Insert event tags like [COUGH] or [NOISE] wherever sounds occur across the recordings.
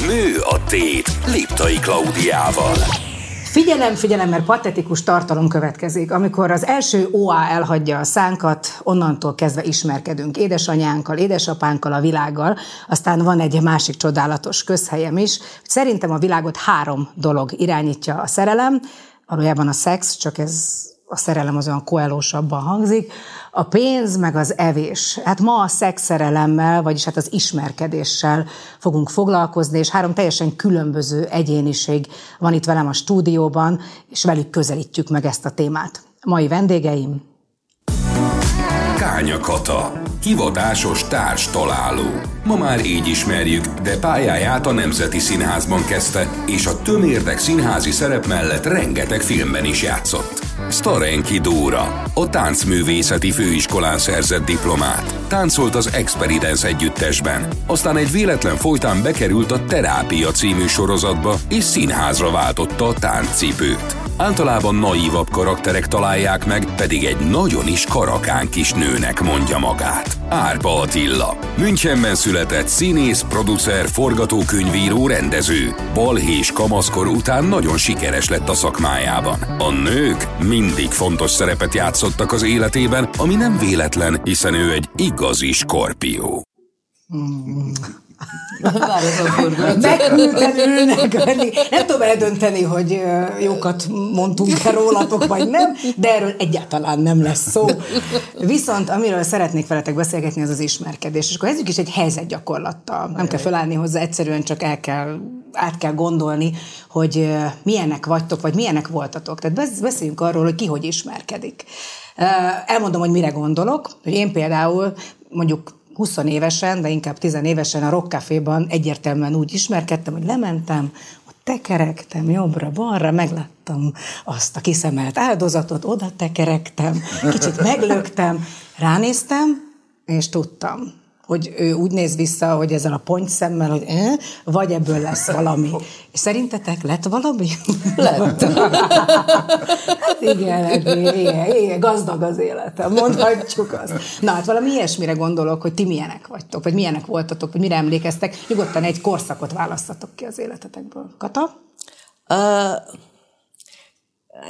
Nő a tét Liptai Klaudiával. Figyelem, figyelem, mert patetikus tartalom következik. Amikor az első OA elhagyja a szánkat, onnantól kezdve ismerkedünk édesanyánkkal, édesapánkkal, a világgal. Aztán van egy másik csodálatos közhelyem is. Szerintem a világot három dolog irányítja a szerelem, valójában a szex, csak ez a szerelem az olyan koelósabban hangzik, a pénz meg az evés. Hát ma a szexszerelemmel, vagyis hát az ismerkedéssel fogunk foglalkozni, és három teljesen különböző egyéniség van itt velem a stúdióban, és velük közelítjük meg ezt a témát. Mai vendégeim Kánya Kata, hivatásos társ találó. Ma már így ismerjük, de pályáját a Nemzeti Színházban kezdte, és a tömérdek színházi szerep mellett rengeteg filmben is játszott. Starenki Dóra, a táncművészeti főiskolán szerzett diplomát. Táncolt az Experience együttesben, aztán egy véletlen folytán bekerült a Terápia című sorozatba, és színházra váltotta a táncipőt. Általában naívabb karakterek találják meg, pedig egy nagyon is karakán kis nőnek mondja magát. Árpa Attila. Münchenben született színész, producer, forgatókönyvíró, rendező. Balhés kamaszkor után nagyon sikeres lett a szakmájában. A nők mindig fontos szerepet játszottak az életében, ami nem véletlen, hiszen ő egy igazi skorpió. Megküldtem ülnek, nem tudom eldönteni, hogy jókat mondtunk-e rólatok, vagy nem, de erről egyáltalán nem lesz szó. Viszont amiről szeretnék veletek beszélgetni, az az ismerkedés. És akkor ezek is egy helyzetgyakorlattal. Nem kell felállni hozzá, egyszerűen csak el kell, át kell gondolni, hogy milyenek vagytok, vagy milyenek voltatok. Tehát beszéljünk arról, hogy ki hogy ismerkedik. Elmondom, hogy mire gondolok, hogy én például mondjuk 20 évesen, de inkább 10 évesen a Rock Café-ban egyértelműen úgy ismerkedtem, hogy lementem, tekerektem jobbra-balra, megláttam azt a kiszemelt áldozatot, oda tekerektem, kicsit meglöktem, ránéztem, és tudtam, hogy ő úgy néz vissza, hogy ezzel a pontyszemmel, hogy eh, vagy ebből lesz valami. És szerintetek lett valami? Lett. [LAUGHS] hát igen, igen, igen, gazdag az életem, mondhatjuk azt. Na hát valami ilyesmire gondolok, hogy ti milyenek vagytok, vagy milyenek voltatok, vagy mire emlékeztek. Nyugodtan egy korszakot választatok ki az életetekből. Kata? Uh,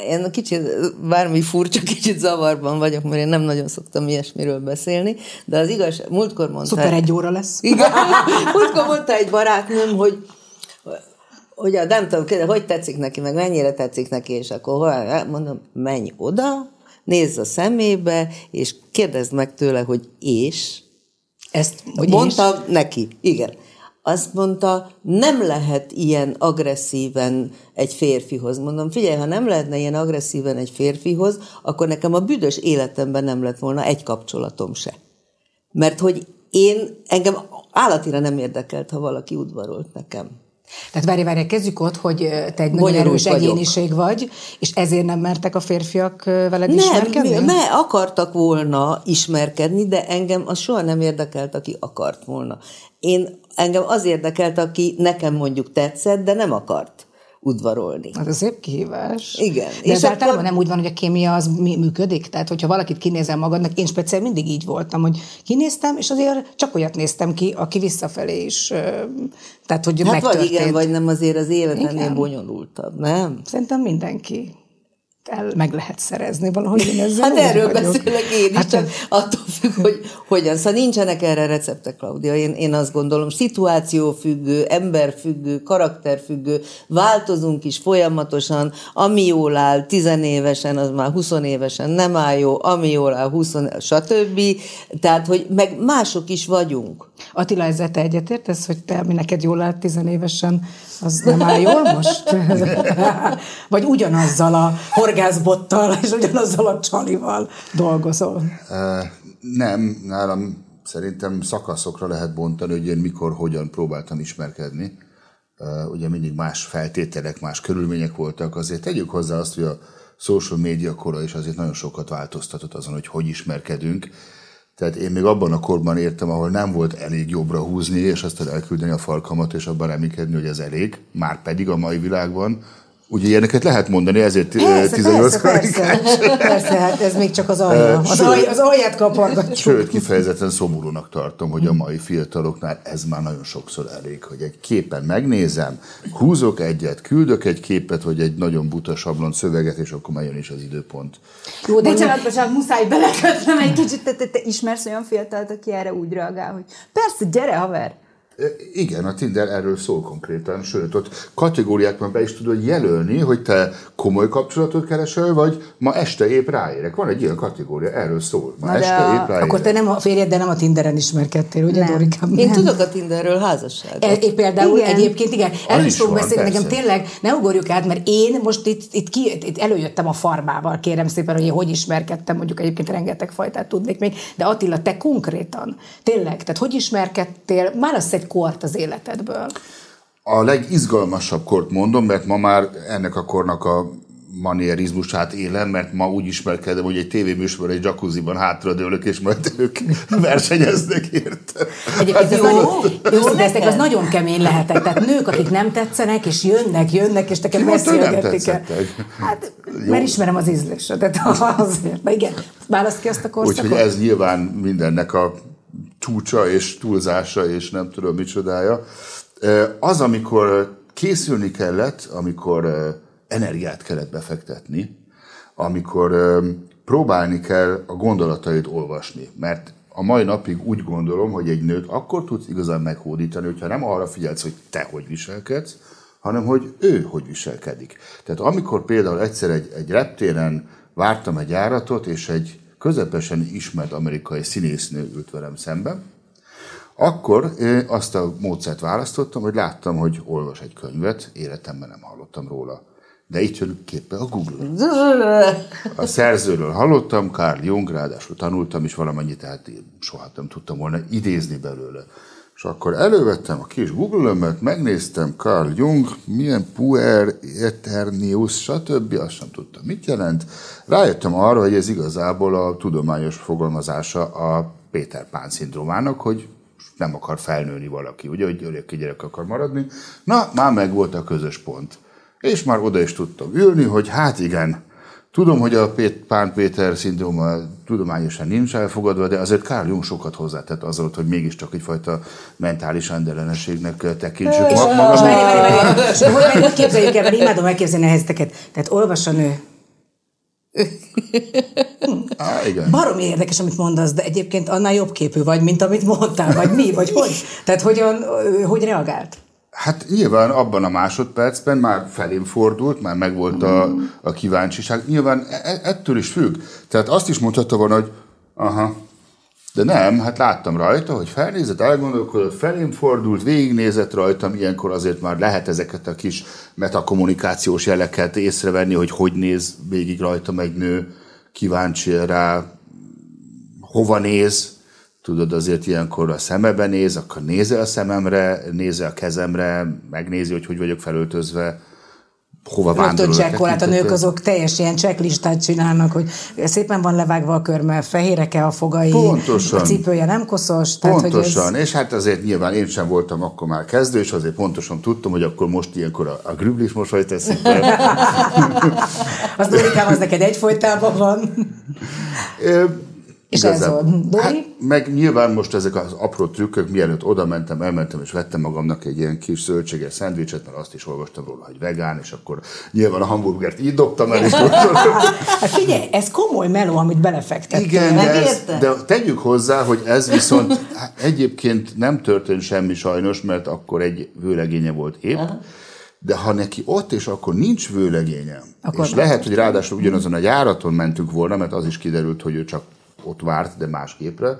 én kicsit, bármi furcsa, kicsit zavarban vagyok, mert én nem nagyon szoktam ilyesmiről beszélni, de az igaz, múltkor mondta... Szuper, egy óra lesz. Igen, [LAUGHS] múltkor mondta egy barátnőm, hogy hogy nem tudom, hogy tetszik neki, meg mennyire tetszik neki, és akkor hát mondom, menj oda, nézz a szemébe, és kérdezd meg tőle, hogy és. Ezt hogy mondta és? neki, igen azt mondta, nem lehet ilyen agresszíven egy férfihoz. Mondom, figyelj, ha nem lehetne ilyen agresszíven egy férfihoz, akkor nekem a büdös életemben nem lett volna egy kapcsolatom se. Mert hogy én, engem állatira nem érdekelt, ha valaki udvarolt nekem. Tehát várj, várj, kezdjük ott, hogy te egy nagyon erős vagyok. egyéniség vagy, és ezért nem mertek a férfiak veled nem, ismerkedni? Nem, mert akartak volna ismerkedni, de engem az soha nem érdekelt, aki akart volna. Én engem az érdekelt, aki nekem mondjuk tetszett, de nem akart udvarolni. Az az szép kihívás. Igen. De és ez akkor... általában nem úgy van, hogy a kémia az működik? Tehát, hogyha valakit kinézem magadnak, én speciál mindig így voltam, hogy kinéztem, és azért csak olyat néztem ki, aki visszafelé is, tehát, hogy hát megtörtént. vagy igen, vagy nem, azért az élet ennél bonyolultabb, nem? Szerintem mindenki el, meg lehet szerezni valahogy én ezzel Hát erről vagyok. beszélek én is, hát, csak attól függ, hogy hogyan. Szóval nincsenek erre receptek, Claudia. Én, én azt gondolom, szituációfüggő, emberfüggő, karakterfüggő, változunk is folyamatosan, ami jól áll tizenévesen, az már 20 évesen nem áll jó, ami jól áll 20, stb. Tehát, hogy meg mások is vagyunk. Attila, ezzel te egyetértesz, hogy te, ami neked jól áll tizenévesen, az nem áll jól most? [LAUGHS] Vagy ugyanazzal a horgászbottal és ugyanazzal a csalival dolgozol? Nem, nálam szerintem szakaszokra lehet bontani, hogy én mikor, hogyan próbáltam ismerkedni. Ugye mindig más feltételek, más körülmények voltak. Azért tegyük hozzá azt, hogy a social média kora is azért nagyon sokat változtatott azon, hogy hogy ismerkedünk tehát én még abban a korban értem, ahol nem volt elég jobbra húzni, és aztán elküldeni a falkamat, és abban reménykedni, hogy ez elég. Már pedig a mai világban Ugye ilyeneket lehet mondani, ezért Persze, 18 persze, persze, persze, hát ez még csak az alja. Az, alj, az alját kapargatjuk. Sőt, kifejezetten szomorúnak tartom, hogy a mai fiataloknál ez már nagyon sokszor elég, hogy egy képen megnézem, húzok egyet, küldök egy képet, vagy egy nagyon buta sablon szöveget, és akkor már jön is az időpont. Jó, de bocsánat, bocsánat, muszáj belekötnem egy kicsit, te, te, te ismersz olyan fiatalt, aki erre úgy reagál, hogy persze, gyere, haver. Igen, a Tinder erről szól konkrétan, sőt, ott kategóriákban be is tudod jelölni, hogy te komoly kapcsolatot keresel, vagy ma este épp ráérek. Van egy ilyen kategória, erről szól. Ma Na este a... épp ráérek. Akkor te nem a férjeddel, nem a Tinderen ismerkedtél, ugye, Nem. Dorikám? Én Nem. tudok a Tinderről házasságot. E, én például Igen. egyébként igen, erről is van, beszélni, nekem tényleg ne ugorjuk át, mert én most itt, itt, ki, itt előjöttem a farmával, kérem szépen, hogy én hogy ismerkedtem, mondjuk egyébként rengeteg fajtát tudnék még, de Attila, te konkrétan, tényleg, tehát hogy ismerkedtél, már az egy kort az életedből. A legizgalmasabb kort mondom, mert ma már ennek a kornak a manierizmusát élem, mert ma úgy ismerkedem, hogy egy tévéműsorban egy jacuzziban hátradőlök, és majd ők [LAUGHS] versenyeznek érte. Egyébként ez jó. Jó őszintén leszek, neked? az nagyon kemény lehetek. Tehát nők, akik nem tetszenek, és jönnek, jönnek, és nekem nem beszélgetik el. Hát, Jó. mert ismerem az ízlésedet [LAUGHS] azért. Na igen, választ ki azt a korszakot. Úgyhogy ez nyilván mindennek a csúcsa és túlzása, és nem tudom micsodája. Az, amikor készülni kellett, amikor energiát kellett befektetni, amikor próbálni kell a gondolatait olvasni, mert a mai napig úgy gondolom, hogy egy nőt akkor tudsz igazán meghódítani, hogyha nem arra figyelsz, hogy te hogy viselkedsz, hanem hogy ő hogy viselkedik. Tehát amikor például egyszer egy, egy reptéren vártam egy járatot, és egy közepesen ismert amerikai színésznő ült velem szembe, akkor azt a módszert választottam, hogy láttam, hogy olvas egy könyvet, életemben nem hallottam róla. De itt jön képbe a Google. [LAUGHS] A szerzőről hallottam, Carl Jung, ráadásul tanultam is valamennyit, tehát soha nem tudtam volna idézni belőle. És akkor elővettem a kis Google-ömet, megnéztem Carl Jung, milyen puer, eternius, stb. Azt sem tudtam, mit jelent. Rájöttem arra, hogy ez igazából a tudományos fogalmazása a Péter Pán szindrómának, hogy nem akar felnőni valaki, ugye, hogy örökké gyerek akar maradni. Na, már meg volt a közös pont. És már oda is tudtam ülni, hogy hát igen, tudom, hogy a Pán Péter szindróma tudományosan nincs elfogadva, de azért Carl Jung sokat hozzátett azzal, hogy mégiscsak egyfajta mentális rendellenességnek tekintsük. És, Ma- és magam- várj, várj, várj. És hogy, hogy képzeljük el, mert imádom elképzelni a helyzeteket. Tehát olvas a nő. Á, igen. Baromi érdekes, amit mondasz, de egyébként annál jobb képű vagy, mint amit mondtál, vagy mi, vagy hogy? Tehát hogyan, hogy reagált? Hát nyilván abban a másodpercben már felém fordult, már megvolt a, a kíváncsiság. Nyilván e- e- ettől is függ. Tehát azt is mondhatta volna, hogy aha, de nem, hát láttam rajta, hogy felnézett, elgondolkodott, felém fordult, végignézett rajtam, ilyenkor azért már lehet ezeket a kis metakommunikációs jeleket észrevenni, hogy hogy néz végig rajtam egy nő, kíváncsi rá, hova néz, tudod, azért ilyenkor a szemebe néz, akkor nézi a szememre, nézi a kezemre, megnézi, hogy hogy vagyok felöltözve, hova Rögtön vándorol a nők azok teljes ilyen checklistát csinálnak, hogy szépen van levágva a körme, fehéreke a fogai, Pontosan. a cipője nem koszos. Tehát, Pontosan, Hogy ez, és hát azért nyilván én sem voltam akkor már kezdő, és azért pontosan tudtam, hogy akkor most ilyenkor a, a grüblis mosolyt teszik be. [LAUGHS] az Dorikám, az neked egyfolytában van. És igazából- ez volt. Dori? Hát, meg nyilván most ezek az apró trükkök, mielőtt oda mentem, elmentem, és vettem magamnak egy ilyen kis zöldséges szendvicset, mert azt is olvastam róla, hogy vegán, és akkor nyilván a hamburgert így dobtam el, és Hát figyelj, ez komoly meló, amit belefektettél. Igen, de, ez, de tegyük hozzá, hogy ez viszont hát egyébként nem történt semmi sajnos, mert akkor egy vőlegénye volt épp, de ha neki ott és akkor nincs vőlegénye, Akkor és nem. lehet, hogy ráadásul ugyanazon a járaton mentünk volna, mert az is kiderült, hogy ő csak ott várt, de más gépre,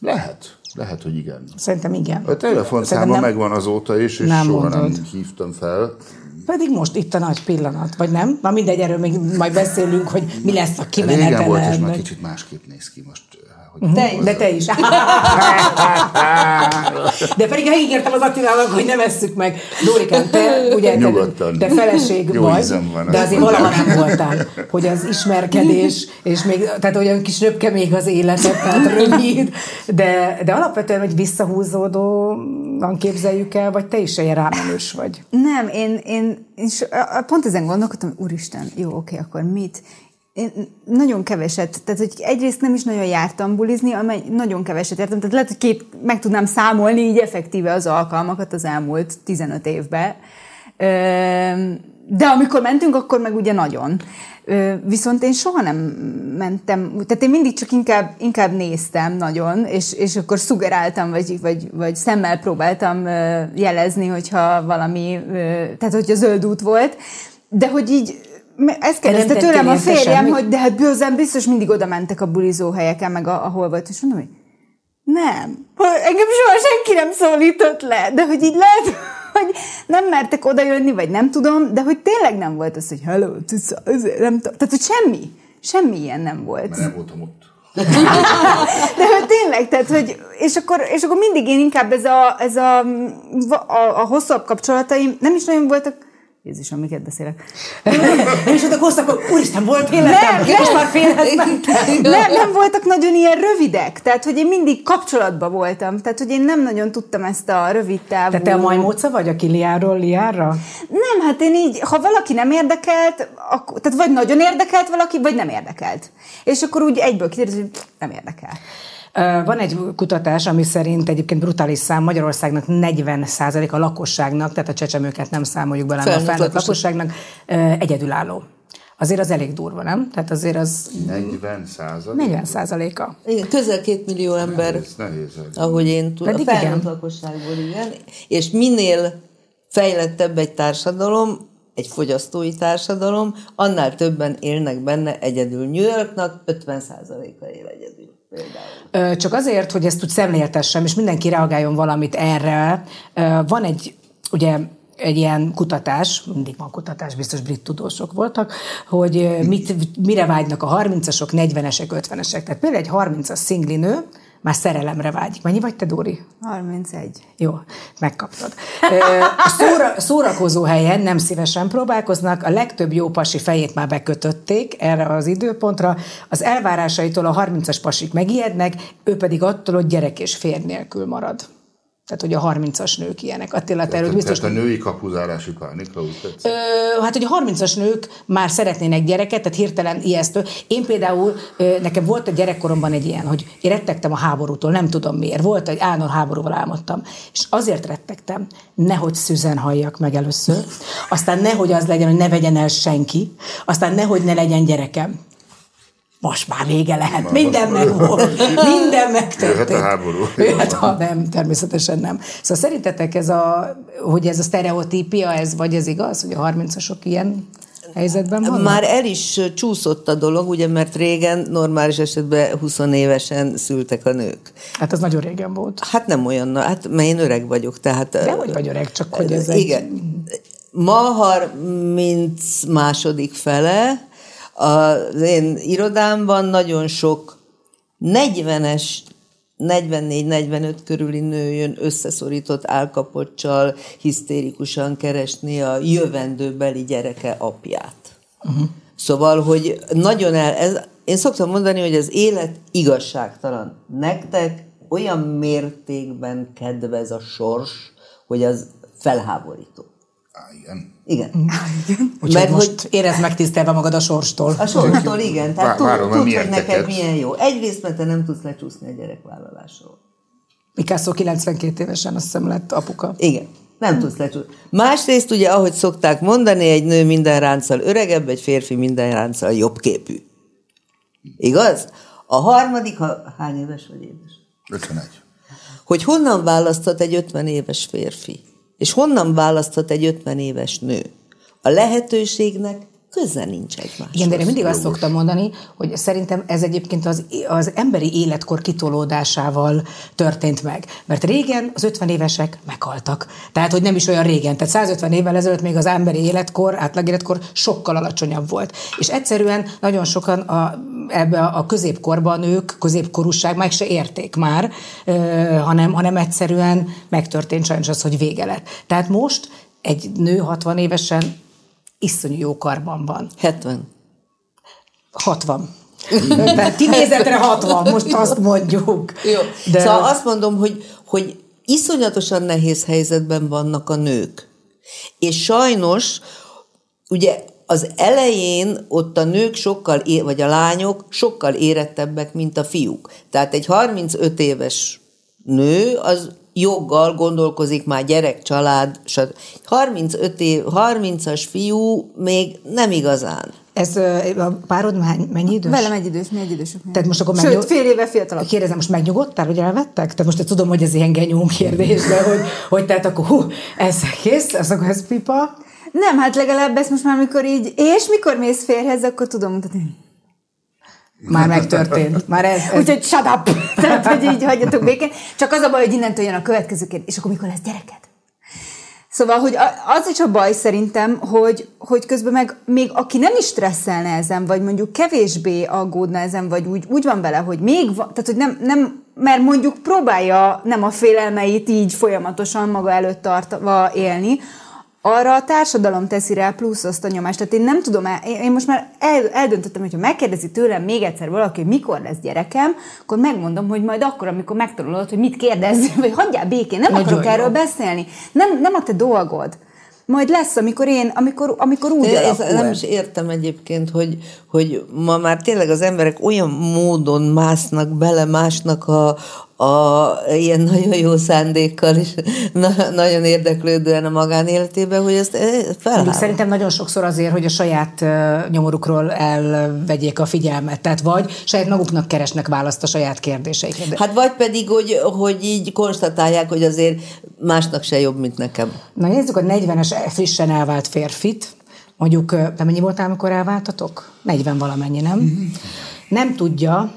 lehet, lehet, hogy igen. Szerintem igen. A telefonszáma nem- megvan azóta is, és Nem soha nem mondod. hívtam fel. Pedig most itt a nagy pillanat, vagy nem? Na mindegy, erről még majd beszélünk, hogy mi lesz a Régen volt, kimenetele és már kicsit másképp néz ki most. Hogy Te is. De te is. De pedig ha ígértem az Attilának, hogy nem esszük meg. Dórikán, te ugye te, Nyugodtan. te feleség Jó vagy, ízem van, de azért valaha nem voltál, hogy az ismerkedés, és még, tehát olyan kis röpke még az életed, tehát rövid, de, de alapvetően, hogy visszahúzódóan képzeljük el, vagy te is ilyen rámenős vagy. Nem, én, én, a- pont ezen gondolkodtam, úristen, jó, oké, akkor mit? Én nagyon keveset, tehát hogy egyrészt nem is nagyon jártam bulizni, amely nagyon keveset értem, tehát lehet, hogy két, meg tudnám számolni így effektíve az alkalmakat az elmúlt 15 évben. De amikor mentünk, akkor meg ugye nagyon. Viszont én soha nem mentem, tehát én mindig csak inkább, inkább néztem nagyon, és, és akkor szugeráltam, vagy, vagy, vagy szemmel próbáltam jelezni, hogyha valami, tehát hogyha zöld út volt, de hogy így ezt kérdezte tőlem a férjem, hogy de hát bőzen biztos mindig oda mentek a bulizó helyeken, meg a, ahol volt, és mondom, hogy nem. Hogy Engem soha senki nem szólított le, de hogy így lehet, [LAUGHS] hogy nem mertek oda jönni, vagy nem tudom, de hogy tényleg nem volt az, hogy hello, ezért nem tudom. Tehát, hogy semmi, semmi ilyen nem volt. Mert nem voltam ott. [LAUGHS] De hogy tényleg, tehát, hogy, és akkor, és akkor mindig én inkább ez a, ez a, a, a hosszabb kapcsolataim nem is nagyon voltak, Jézusom, miket beszélek? [LAUGHS] Is voltak hosszak, hogy úristen, volt életem, Nem, és nem. már félhez mentem. Nem, nem voltak nagyon ilyen rövidek, tehát hogy én mindig kapcsolatban voltam, tehát hogy én nem nagyon tudtam ezt a rövid távú... Te te a majmóca vagy, aki liáról liárra? Nem, hát én így, ha valaki nem érdekelt, akkor, tehát vagy nagyon érdekelt valaki, vagy nem érdekelt. És akkor úgy egyből kiderült, hogy nem érdekel. Van egy kutatás, ami szerint egyébként brutális szám Magyarországnak 40 a lakosságnak, tehát a csecsemőket nem számoljuk bele, a Felnőtt felnőtt lakosság. lakosságnak egyedülálló. Azért az elég durva, nem? Tehát azért az 40 százalék? 40 százaléka. Igen, közel két millió ember, nehéz. ez. ahogy én tudom, a felnőtt lakosságból, igen. És minél fejlettebb egy társadalom, egy fogyasztói társadalom, annál többen élnek benne egyedül. New Yorknak 50%-a él egyedül például. Csak azért, hogy ezt úgy szemléltessem, és mindenki reagáljon valamit erre, van egy, ugye, egy ilyen kutatás, mindig van kutatás, biztos brit tudósok voltak, hogy mit, mire vágynak a 30-asok, 40-esek, 50-esek. Tehát például egy 30-as szingli nő már szerelemre vágyik. Mennyi vagy te, Dóri? 31. Jó, megkaptad. A szóra, szórakozó helyen nem szívesen próbálkoznak, a legtöbb jó pasi fejét már bekötötték erre az időpontra, az elvárásaitól a 30-as pasik megijednek, ő pedig attól, hogy gyerek és férj nélkül marad. Tehát, hogy a 30-as nők ilyenek. Attila, te erről biztos... tehát a női kapuzárási pánika, úgy? Ö, hát, hogy a 30-as nők már szeretnének gyereket, tehát hirtelen ijesztő. Én például, nekem volt a gyerekkoromban egy ilyen, hogy én rettegtem a háborútól, nem tudom miért. Volt, hogy állandóan háborúval álmodtam. És azért rettegtem, nehogy szüzen halljak meg először, aztán nehogy az legyen, hogy ne vegyen el senki, aztán nehogy ne legyen gyerekem. Most már vége lehet, minden megvolt, minden megtörtént. Jöhet a háború. Jöhet a, nem, természetesen nem. Szóval szerintetek ez a, hogy ez a sztereotípia, ez vagy ez igaz, hogy a 30-asok ilyen helyzetben vannak? Már el is csúszott a dolog, ugye, mert régen normális esetben 20 évesen szültek a nők. Hát az nagyon régen volt. Hát nem olyan, na, hát mert én öreg vagyok, tehát... De hogy vagy öreg, csak hogy ez egy... Igen. Ma 30 második fele, az én irodámban nagyon sok 40-es 44-45 körüli nő jön összeszorított álkapocsal, hisztérikusan keresni a jövendőbeli gyereke apját. Uh-huh. Szóval, hogy nagyon el, ez, én szoktam mondani, hogy az élet igazságtalan. Nektek olyan mértékben kedvez a sors, hogy az felháborító. Á, igen. Igen. Úgyhogy Mert most hogy érezd megtisztelve magad a sorstól. a sorstól igen, tehát Vá- tud, várom tud hogy neked milyen jó. Egyrészt, mert te nem tudsz lecsúszni a gyerekvállalásról. Picasso 92 évesen azt hiszem lett apuka. Igen. Nem tudsz lecsúszni. Másrészt ugye, ahogy szokták mondani, egy nő minden ránccal öregebb, egy férfi minden ránccal jobb képű. Igaz? A harmadik, ha hány éves vagy édes? 51. Hogy honnan választhat egy 50 éves férfi, és honnan választhat egy 50 éves nő. A lehetőségnek köze nincs egymáshoz. Igen, de én mindig azt szoktam mondani, hogy szerintem ez egyébként az, az emberi életkor kitolódásával történt meg. Mert régen az 50 évesek meghaltak. Tehát, hogy nem is olyan régen. Tehát 150 évvel ezelőtt még az emberi életkor, átlagéletkor sokkal alacsonyabb volt. És egyszerűen nagyon sokan a, ebbe a középkorban nők, középkorúság meg se érték már, hanem, hanem egyszerűen megtörtént sajnos az, hogy vége lett. Tehát most egy nő 60 évesen iszonyú jó karban van. 70. 60. Tehát kinézetre 60, most azt mondjuk. Jó. De... Szóval azt mondom, hogy, hogy iszonyatosan nehéz helyzetben vannak a nők. És sajnos, ugye az elején ott a nők sokkal, vagy a lányok sokkal érettebbek, mint a fiúk. Tehát egy 35 éves nő az joggal gondolkozik már gyerek, család, stb. 35 év, 30-as fiú még nem igazán. Ez a párod mennyi idős? Velem egy idős, mi egy idősök. Tehát most akkor Sőt, megnyug... fél éve fiatalabb. Kérdezem, most megnyugodtál, hogy elvettek? Tehát most tudom, hogy ez ilyen genyóm kérdés, de hogy, hogy tehát akkor hú, ez kész, ez akkor ez pipa? Nem, hát legalább ezt most már mikor így, és mikor mész férhez, akkor tudom mutatni. Már megtörtént. Már ez, ez... Úgyhogy shut up! Tehát, hogy így hagyjatok békén. Csak az a baj, hogy innentől jön a következő kérdés, és akkor mikor lesz gyereked? Szóval, hogy az is a baj szerintem, hogy, hogy közben meg még aki nem is stresszelne ezen, vagy mondjuk kevésbé aggódna ezen, vagy úgy, úgy van vele, hogy még van, tehát hogy nem, nem, mert mondjuk próbálja nem a félelmeit így folyamatosan maga előtt tartva élni, arra a társadalom teszi rá plusz azt a nyomást. Tehát én nem tudom, én most már el, eldöntöttem, hogy ha megkérdezi tőlem még egyszer valaki, hogy mikor lesz gyerekem, akkor megmondom, hogy majd akkor, amikor megtanulod, hogy mit kérdezz, [LAUGHS] vagy hagyjál békén, nem Nagyon akarok jó. erről beszélni. Nem, nem a te dolgod majd lesz, amikor én, amikor, amikor úgy De ez Nem is értem egyébként, hogy, hogy ma már tényleg az emberek olyan módon másznak bele másnak a, a, ilyen [LAUGHS] nagyon jó szándékkal és na, nagyon érdeklődően a magánéletébe, hogy ezt felháll. Szerintem nagyon sokszor azért, hogy a saját nyomorukról elvegyék a figyelmet, tehát vagy saját maguknak keresnek választ a saját kérdéseikre. Hát vagy pedig, hogy, hogy így konstatálják, hogy azért másnak se jobb, mint nekem. Na nézzük a 40-es frissen elvált férfit, mondjuk, te mennyi voltál, amikor elváltatok? 40 valamennyi, nem? Mm-hmm. Nem tudja,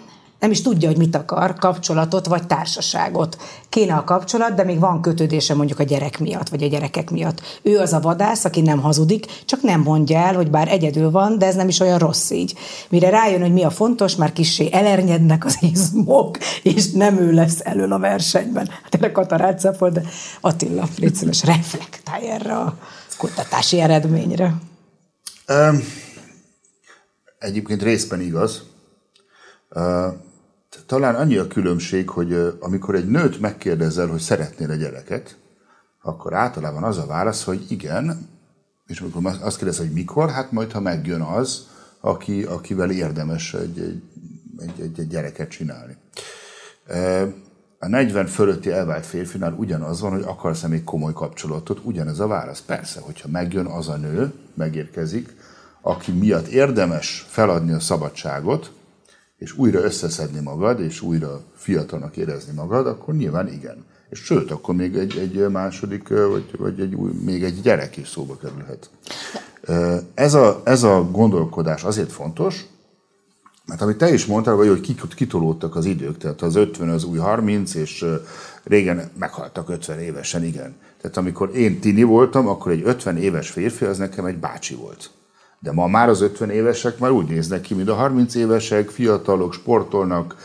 nem is tudja, hogy mit akar, kapcsolatot vagy társaságot. Kéne a kapcsolat, de még van kötődése mondjuk a gyerek miatt, vagy a gyerekek miatt. Ő az a vadász, aki nem hazudik, csak nem mondja el, hogy bár egyedül van, de ez nem is olyan rossz így. Mire rájön, hogy mi a fontos, már kissé elernyednek az izmok, és nem ő lesz elől a versenyben. Hát erre katarácáfol, de Attila, légy szíves, reflektálj erre a kutatási eredményre. Um, egyébként részben igaz. Talán annyi a különbség, hogy amikor egy nőt megkérdezel, hogy szeretnél a gyereket, akkor általában az a válasz, hogy igen, és amikor azt kérdez, hogy mikor, hát majd, ha megjön az, aki, akivel érdemes egy, egy, egy, egy, egy gyereket csinálni. A 40 fölötti elvált férfinál ugyanaz van, hogy akarsz-e még komoly kapcsolatot, ugyanez a válasz. Persze, hogyha megjön az a nő, megérkezik, aki miatt érdemes feladni a szabadságot, és újra összeszedni magad, és újra fiatalnak érezni magad, akkor nyilván igen. És sőt, akkor még egy, egy második, vagy, vagy egy új, még egy gyerek is szóba kerülhet. Ez a, ez a gondolkodás azért fontos, mert amit te is mondtál, vagy hogy kitolódtak az idők, tehát az 50 az új 30, és régen meghaltak 50 évesen, igen. Tehát amikor én tini voltam, akkor egy 50 éves férfi az nekem egy bácsi volt. De ma már az 50 évesek már úgy néznek ki, mint a 30 évesek, fiatalok, sportolnak,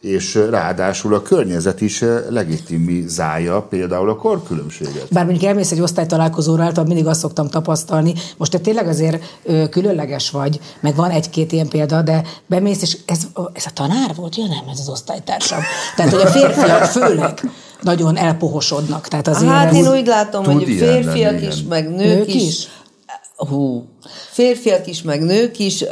és ráadásul a környezet is legitimizálja például a korkülönbséget. Bár mondjuk elmész egy osztálytalálkozóra, által mindig azt szoktam tapasztalni, most te tényleg azért ö, különleges vagy, meg van egy-két ilyen példa, de bemész, és ez, ez a tanár volt? Ja nem, ez az osztálytársam. Tehát, hogy a férfiak főleg nagyon elpohosodnak. Tehát azért hát én úgy látom, hogy a férfiak lenni, is, meg nők, nők is, is hú, férfiak is, meg nők is,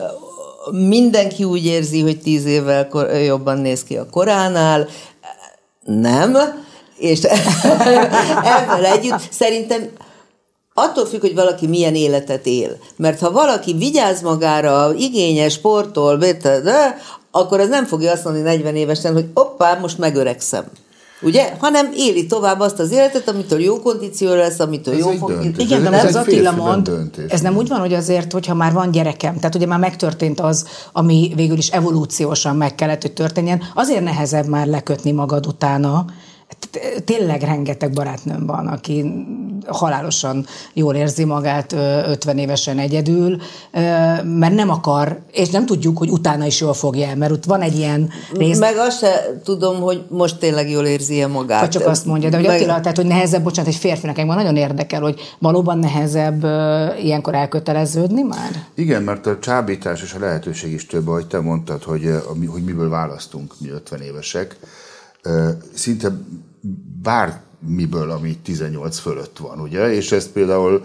mindenki úgy érzi, hogy tíz évvel jobban néz ki a koránál, nem, és [LAUGHS] ezzel együtt szerintem attól függ, hogy valaki milyen életet él. Mert ha valaki vigyáz magára, igényes, sportol, de, akkor az nem fogja azt mondani 40 évesen, hogy oppá, most megöregszem. Ugye? Hanem éli tovább azt az életet, amitől jó kondíció lesz, amitől Ez jó fog... döntés. Igen, de Ez az Attila mond, döntés. ez nem úgy van, hogy azért, hogyha már van gyerekem, tehát ugye már megtörtént az, ami végül is evolúciósan meg kellett, hogy történjen, azért nehezebb már lekötni magad utána, Tényleg rengeteg barátnőm van, aki halálosan jól érzi magát ö, 50 évesen egyedül, mert nem akar, és nem tudjuk, hogy utána is jól fogja el, mert ott van egy ilyen rész, Meg azt se tudom, hogy most tényleg jól érzi-e magát. vagy csak azt mondja, de hogy Meg- Attila, tehát, hogy nehezebb, bocsánat, egy férfinek engem nagyon érdekel, hogy valóban nehezebb ilyenkor elköteleződni már? Igen, mert a csábítás és a lehetőség is több, ahogy te mondtad, hogy, hogy miből választunk mi 50 évesek. Szinte bármiből, ami 18 fölött van, ugye? És ezt például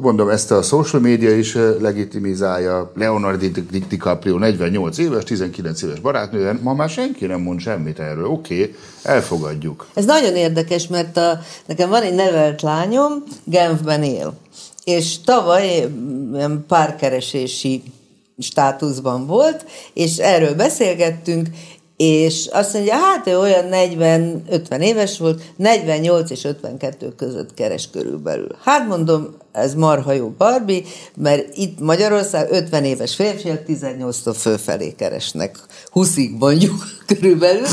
mondom, ezt a social media is legitimizálja. Leonardo Di- DiCaprio 48 éves, 19 éves barátnője, ma már senki nem mond semmit erről. Oké, okay, elfogadjuk. Ez nagyon érdekes, mert a, nekem van egy nevelt lányom, Genfben él. És tavaly párkeresési státuszban volt, és erről beszélgettünk, és azt mondja, hát ő olyan 40-50 éves volt, 48 és 52 között keres körülbelül. Hát mondom, ez marha jó Barbie, mert itt Magyarország 50 éves férfiak 18-tól fölfelé keresnek. 20-ig mondjuk [LAUGHS] körülbelül,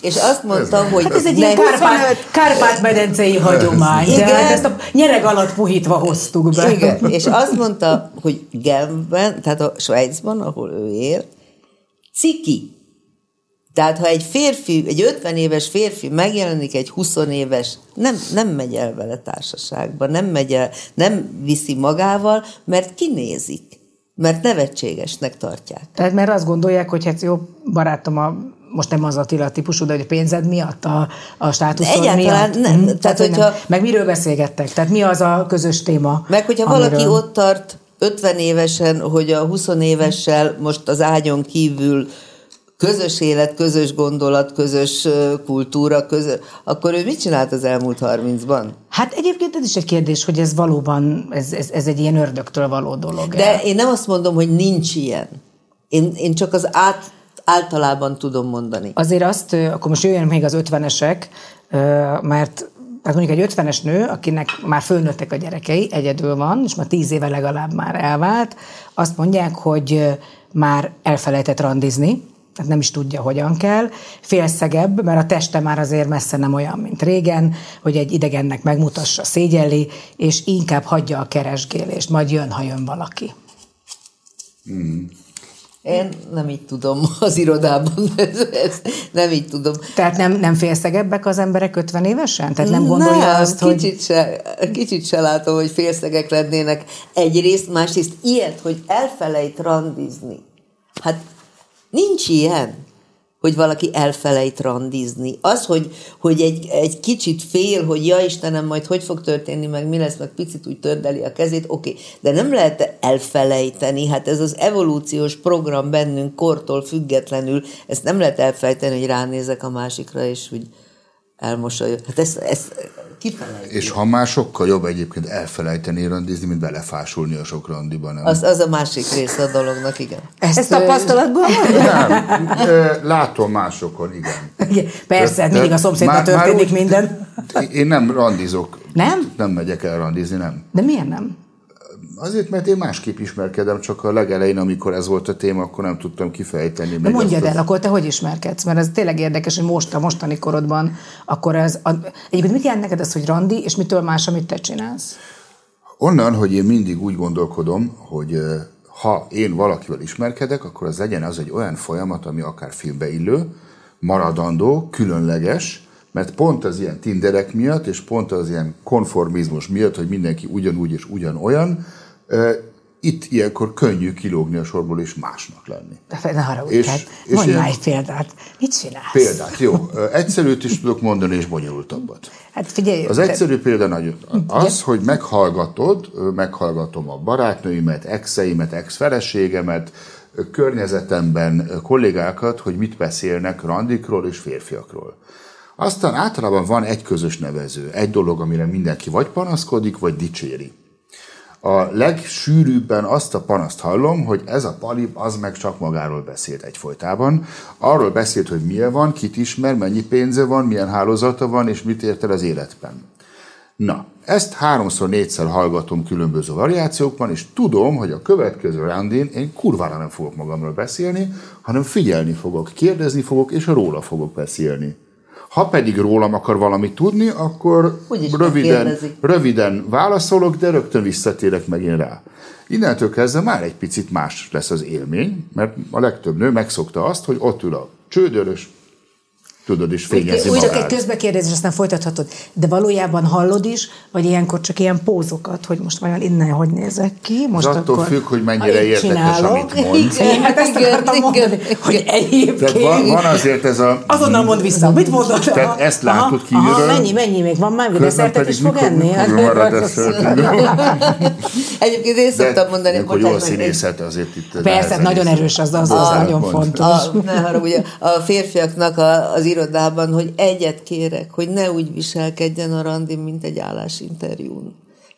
és azt mondta, hogy... Hát ez egy ilyen ne- Kárpát, Kárpát-medencei hagyomány, Igen. de hát ezt a nyereg alatt puhítva hoztuk be. Igen, és azt mondta, hogy Genfben, tehát a Svájcban, ahol ő él, ciki. Tehát ha egy férfi, egy 50 éves férfi megjelenik egy 20 éves, nem, nem megy el vele társaságba, nem megy el, nem viszi magával, mert kinézik, mert nevetségesnek tartják. Tehát mert azt gondolják, hogy hát jó, barátom, a, most nem az Attila típusú, de hogy a pénzed miatt, a, a státuszod Egyáltalán miatt. nem. Mhm. Tehát, Tehát, hogy hogyha- nem. Meg miről beszélgettek? Tehát mi az a közös téma? Meg hogyha amiről- valaki ott tart 50 évesen, hogy a 20 évessel most az ágyon kívül közös élet, közös gondolat, közös kultúra, közös, akkor ő mit csinált az elmúlt 30-ban? Hát egyébként ez is egy kérdés, hogy ez valóban, ez, ez, ez egy ilyen ördögtől való dolog. De én nem azt mondom, hogy nincs ilyen. Én, én csak az át, általában tudom mondani. Azért azt, akkor most jöjjön még az ötvenesek, mert tehát mondjuk egy ötvenes nő, akinek már fölnőttek a gyerekei, egyedül van, és már tíz éve legalább már elvált, azt mondják, hogy már elfelejtett randizni, tehát nem is tudja, hogyan kell, félszegebb, mert a teste már azért messze nem olyan, mint régen, hogy egy idegennek megmutassa, szégyelli, és inkább hagyja a keresgélést, majd jön, ha jön valaki. Én nem így tudom az irodában, [LAUGHS] ez, ez, nem így tudom. Tehát nem, nem félszegebbek az emberek 50 évesen? Tehát nem gondolja nem, azt, hogy... kicsit se, kicsit se látom, hogy félszegek lennének egyrészt, másrészt ilyet, hogy elfelejt randizni. Hát nincs ilyen, hogy valaki elfelejt randizni. Az, hogy, hogy egy, egy kicsit fél, hogy ja Istenem, majd hogy fog történni, meg mi lesz, meg picit úgy tördeli a kezét, oké, okay. de nem lehet elfelejteni, hát ez az evolúciós program bennünk kortól függetlenül, ezt nem lehet elfelejteni, hogy ránézek a másikra, és úgy elmosolyog. Hát ezt, ezt kifelejteni. És ha már sokkal jobb egyébként elfelejteni randizni, mint belefásulni a sok randiba, nem? Az, az a másik része a dolognak, igen. Ezt, Ezt tapasztalatból? Nem, látom másokon, igen. Igen, Persze, Tehát- mindig a szomszédban már- már történik úgy- minden. Én nem randizok. Nem? Nem megyek el randizni, nem. De miért nem? Azért, mert én másképp ismerkedem, csak a legelején, amikor ez volt a téma, akkor nem tudtam kifejteni. De mondjad el, akkor te hogy ismerkedsz? Mert ez tényleg érdekes, hogy most a mostani korodban, akkor ez... A, egyébként mit jelent neked az, hogy randi, és mitől más, amit te csinálsz? Onnan, hogy én mindig úgy gondolkodom, hogy ha én valakivel ismerkedek, akkor az legyen az egy olyan folyamat, ami akár filmbe illő, maradandó, különleges, mert pont az ilyen tinderek miatt, és pont az ilyen konformizmus miatt, hogy mindenki ugyanúgy és ugyanolyan, itt ilyenkor könnyű kilógni a sorból és másnak lenni. De Ne haragudj, És- hát már egy példát. Mit csinálsz? Példát, jó. Egyszerűt is tudok mondani, és bonyolultabbat. Hát figyelj, Az egyszerű példa nagyon az, hogy meghallgatod, meghallgatom a barátnőimet, exeimet, ex-feleségemet, környezetemben kollégákat, hogy mit beszélnek randikról és férfiakról. Aztán általában van egy közös nevező, egy dolog, amire mindenki vagy panaszkodik, vagy dicséri. A legsűrűbben azt a panaszt hallom, hogy ez a pali az meg csak magáról beszélt egyfolytában. Arról beszélt, hogy milyen van, kit ismer, mennyi pénze van, milyen hálózata van, és mit ért el az életben. Na, ezt háromszor, négyszer hallgatom különböző variációkban, és tudom, hogy a következő randin én kurvára nem fogok magamról beszélni, hanem figyelni fogok, kérdezni fogok, és róla fogok beszélni. Ha pedig rólam akar valamit tudni, akkor Úgyis röviden, röviden válaszolok, de rögtön visszatérek megint rá. Innentől kezdve már egy picit más lesz az élmény, mert a legtöbb nő megszokta azt, hogy ott ül a csődörös, tudod, és fényezi Úgy csak egy magát. közbekérdezés, aztán folytathatod. De valójában hallod is, vagy ilyenkor csak ilyen pózokat, hogy most vajon innen hogy nézek ki? Most Ez attól akkor, függ, hogy mennyire így értekes, csinálok. amit mond. Igen, hát ezt akartam igen, mondani, igen. hogy egyébként... Van, van azért ez a... Azonnal mond vissza, mit mondod? Tehát ezt látod aha, kívülről. Aha, mennyi, mennyi még van már? Közben Desszertet is fog enni? Mikor [LAUGHS] marad? [LAUGHS] Egyébként én szoktam mondani, akkor jó a színészet azért itt. Persze, nagyon erős az, az, az nagyon fontos. A, ne haragudj, a férfiaknak a, az irodában, hogy egyet kérek, hogy ne úgy viselkedjen a randin, mint egy állásinterjún.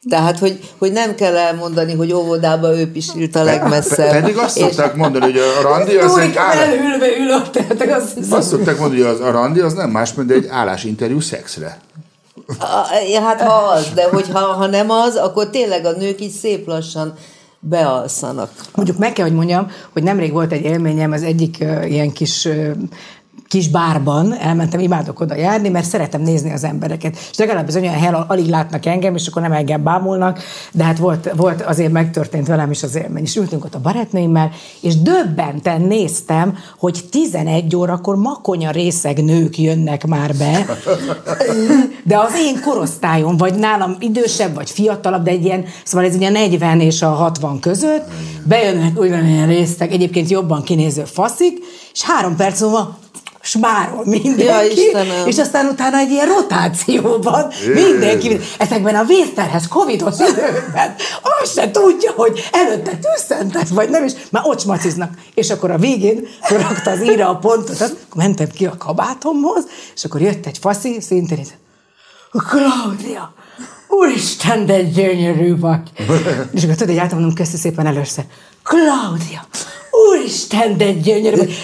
Tehát, hogy, hogy nem kell elmondani, hogy óvodába ő pisilt a legmesszebb. Pedig azt És- szokták mondani, hogy a randi az egy állás... elülve ülök, tehát azt hiszem. Azt szokták mondani, hogy az, a randi az nem más, mint egy állásinterjú szexre. A- Hát ha az, de hogyha ha nem az, akkor tényleg a nők így szép lassan bealszanak. Mondjuk meg kell, hogy mondjam, hogy nemrég volt egy élményem az egyik uh, ilyen kis uh, kis bárban, elmentem, imádok oda járni, mert szeretem nézni az embereket. És legalább az olyan hely, alig látnak engem, és akkor nem engem bámulnak, de hát volt, volt azért megtörtént velem is az élmény. És ültünk ott a barátnőimmel, és döbbenten néztem, hogy 11 órakor makonya részeg nők jönnek már be, [LAUGHS] de az én korosztályom, vagy nálam idősebb, vagy fiatalabb, de egy ilyen, szóval ez ugye 40 és a 60 között, bejönnek ugyanilyen résztek, egyébként jobban kinéző faszik, és három perc múlva smárol Ja, mindenki, Istenem. és aztán utána egy ilyen rotációban mindenki, ezekben a vészterhes covidos [LAUGHS] időkben azt se tudja, hogy előtte tűzszentek, vagy nem, és már ott smaciznak. És akkor a végén rakta az íra a pontot, azt, akkor mentem ki a kabátomhoz, és akkor jött egy faszi, szintén így, Claudia, úristen, de gyönyörű vagy. [LAUGHS] És akkor tudod, hogy álltam, mondom, köszi szépen először. Claudia, úristen, de gyönyörű vagy.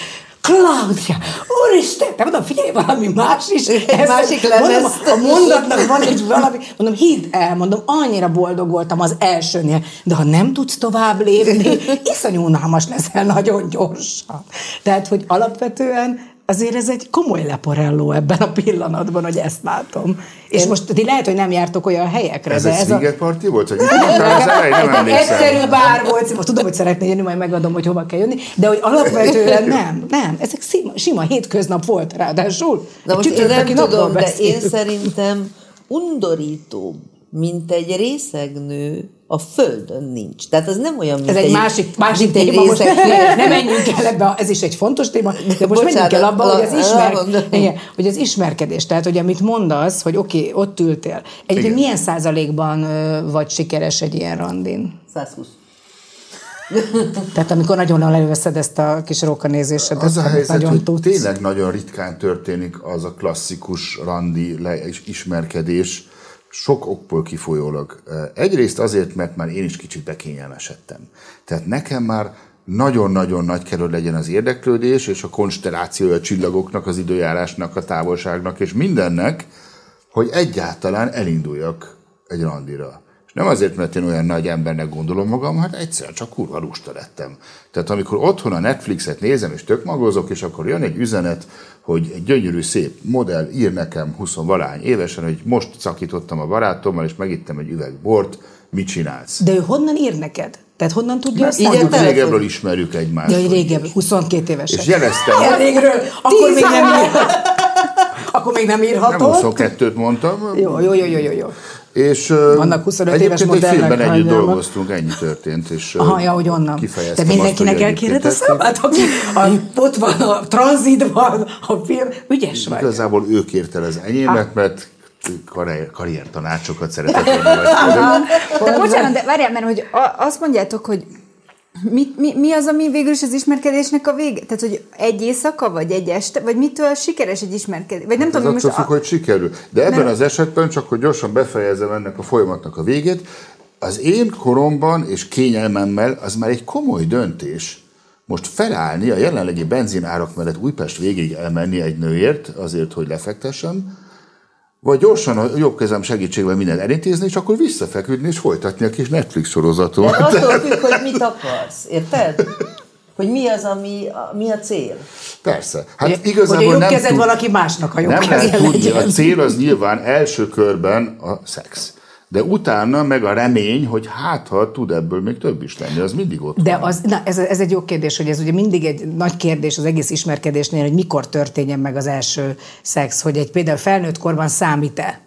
Claudia, úristen, te mondom, figyelj, valami más is. Egy másik mondom, lemezt. a mondatnak van egy valami, mondom, hidd el, mondom, annyira boldog voltam az elsőnél, de ha nem tudsz tovább lépni, [LAUGHS] iszonyú unalmas leszel nagyon gyorsan. Tehát, hogy alapvetően azért ez egy komoly leporelló ebben a pillanatban, hogy ezt látom. És most ti lehet, hogy nem jártok olyan helyekre, Ez de egy ez a... party volt? Mondtál az elején? Nem Ez emlékszem. egyszerű bár volt, most tudom, hogy szeretnél jönni, majd megadom, hogy hova kell jönni, de hogy alapvetően [LAUGHS] nem, nem, ezek sima, sima hétköznap volt ráadásul. Na most én nem tudom, de én szerintem undorítóbb, mint egy részegnő a földön nincs. Tehát az nem olyan, mint Ez egy másik, másik mint egy téma, most részegnő. ne menjünk el ebbe, ez is egy fontos téma, de most Bocsánat, menjünk el abba, hogy az, la- ismer, igen, hogy az ismerkedés, tehát hogy amit mondasz, hogy oké, okay, ott ültél. Egyébként milyen százalékban vagy sikeres egy ilyen randin? 120. [LAUGHS] Tehát amikor nagyon előveszed ezt a kis rókanézésedet, Az a helyzet, nagyon hogy tudsz. tényleg nagyon ritkán történik az a klasszikus randi le- és ismerkedés, sok okból kifolyólag. Egyrészt azért, mert már én is kicsit bekényelmesedtem. Tehát nekem már nagyon-nagyon nagy kell, hogy legyen az érdeklődés, és a konstellációja a csillagoknak, az időjárásnak, a távolságnak, és mindennek, hogy egyáltalán elinduljak egy randira. És nem azért, mert én olyan nagy embernek gondolom magam, hát egyszer csak kurva lusta lettem. Tehát amikor otthon a Netflixet nézem, és tök magozok, és akkor jön egy üzenet, hogy egy gyönyörű, szép modell ír nekem 20 valány évesen, hogy most szakítottam a barátommal, és megittem egy üveg bort, mit csinálsz? De ő honnan ír neked? Tehát honnan tudja? Így a Mondjuk régebről ismerjük egymást. Ja, hogy régebben, 22 évesen. És jeleztem, Ilyen régről, akkor még nem írhat. Akkor még nem nem írhatott. 22-t mondtam, jó, jó, jó, jó, jó. És Vannak 25 éves egyébként egy modellek, filmben együtt dolgoztunk, ennyi történt. És Aha, ja, hogy onnan. Kifejeztem De mindenkinek azt, hogy elkéred a számát, aki a, ott van, a tranzitban, a film. Ügyes vagy. Igazából ő kérte az enyémet, mert karrier, karriertanácsokat szeretett volna. [LAUGHS] De bocsánat, de várjál, mert hogy a- azt mondjátok, hogy mi, mi, mi az, ami végül is az ismerkedésnek a vége? Tehát, hogy egy éjszaka, vagy egy este, vagy mitől sikeres egy ismerkedés? Vagy nem Ez tudom, most... függ, hogy sikerül. De ebben az esetben, csak hogy gyorsan befejezem ennek a folyamatnak a végét, az én koromban és kényelmemmel az már egy komoly döntés. Most felállni a jelenlegi benzinárak mellett Újpest végig elmenni egy nőért, azért, hogy lefektessem, vagy gyorsan a jobb kezem segítségével minden elintézni, és akkor visszafeküdni és folytatni a kis Netflix sorozatot. De attól függ, hogy mit akarsz, érted? Hogy mi az, ami, a, mi a cél. Persze. Hát Hogy igazából a jobb nem kezed tud- valaki másnak a jobb Nem lehet tudni. A cél az nyilván első körben a szex. De utána meg a remény, hogy hát, ha tud ebből még több is lenni, az mindig ott De van. az, na, ez, ez egy jó kérdés, hogy ez ugye mindig egy nagy kérdés az egész ismerkedésnél, hogy mikor történjen meg az első szex, hogy egy például felnőtt korban számít-e?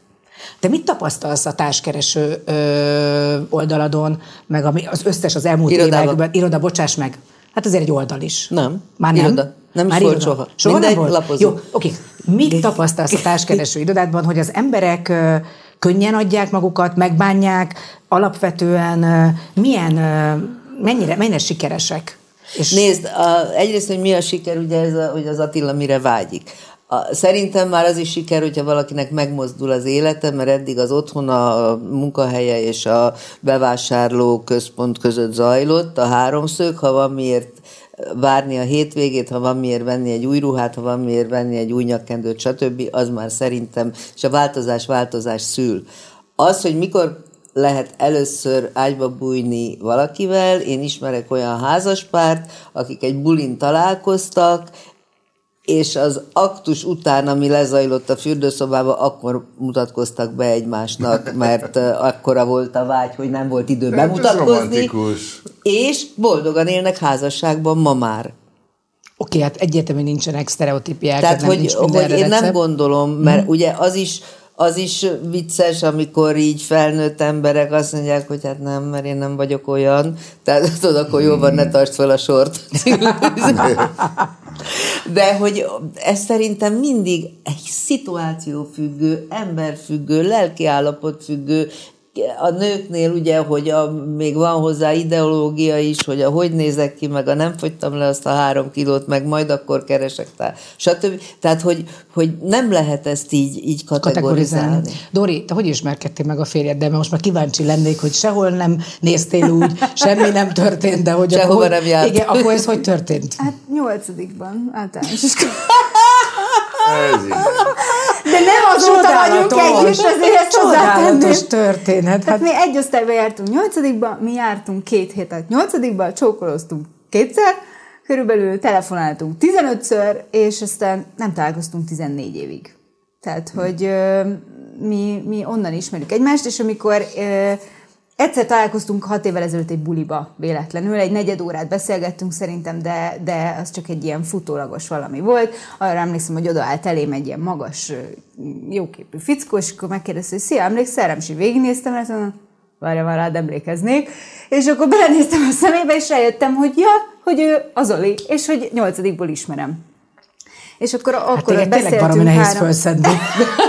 Te mit tapasztalsz a társkereső ö, oldaladon, meg ami, az összes az elmúlt Irodában. években, iroda, bocsáss meg, hát azért egy oldal is. Nem. Már nem? Iroda. Nem is Már volt iroda. soha. Soha nem Mindegy, volt? lapozó. Jó, oké. Mit tapasztalsz a társkereső [LAUGHS] irodádban, hogy az emberek ö, könnyen adják magukat, megbánják, alapvetően milyen, mennyire, mennyire sikeresek? És Nézd, a, egyrészt, hogy mi a siker, ugye ez a, hogy az Attila mire vágyik. A, szerintem már az is siker, hogyha valakinek megmozdul az élete, mert eddig az otthona, a munkahelye és a bevásárló központ között zajlott, a háromszög, ha van miért várni a hétvégét, ha van miért venni egy új ruhát, ha van miért venni egy új nyakkendőt, stb., az már szerintem, és a változás változás szül. Az, hogy mikor lehet először ágyba bújni valakivel. Én ismerek olyan házaspárt, akik egy bulin találkoztak, és az aktus után, ami lezajlott a fürdőszobába, akkor mutatkoztak be egymásnak, mert akkora volt a vágy, hogy nem volt idő Hát bemutatkozni. romantikus. És boldogan élnek házasságban ma már. Oké, hát egyértelműen nincsenek sztereotípiák, Tehát, nem hogy, nincs hogy én nem recept. gondolom, mert ugye az is, az is vicces, amikor így felnőtt emberek azt mondják, hogy hát nem, mert én nem vagyok olyan. Tehát [LAUGHS] tudod, akkor jó van, ne tartsd fel a sort. [LAUGHS] De hogy ez szerintem mindig egy szituáció függő, ember függő, lelki állapot függő, a nőknél ugye, hogy a, még van hozzá ideológia is, hogy a hogy nézek ki, meg a nem fogytam le azt a három kilót, meg majd akkor keresek, tá, stb. Tehát, hogy, hogy nem lehet ezt így, így kategorizálni. Dori, te hogy ismerkedtél meg a férjeddel? Mert most már kíváncsi lennék, hogy sehol nem néztél úgy, semmi nem történt, de hogy Sehova akkor, nem járt. Igen, akkor ez hogy történt? Hát nyolcadikban, általános. [LAUGHS] Ez így. De nem azóta vagyunk együtt, azért ezt. Csodálatos történet. Tehát Hát mi egy osztályba jártunk nyolcadikba, mi jártunk két hétet nyolcadikba, csókoloztunk kétszer, körülbelül telefonáltunk 15-ször, és aztán nem találkoztunk 14 évig. Tehát, hogy ö, mi, mi onnan ismerjük egymást, és amikor ö, egyszer találkoztunk hat évvel ezelőtt egy buliba véletlenül, egy negyed órát beszélgettünk szerintem, de, de az csak egy ilyen futólagos valami volt. Arra emlékszem, hogy odaállt elém egy ilyen magas, jóképű fickó, és akkor megkérdezte, hogy szia, emlékszel rám, és így végignéztem, és mondom, várja, már rád emlékeznék. És akkor belenéztem a szemébe, és rájöttem, hogy ja, hogy ő az Oli, és hogy nyolcadikból ismerem. És akkor, Hát akkor tényleg beszéltünk baromi nehéz három- felszedni.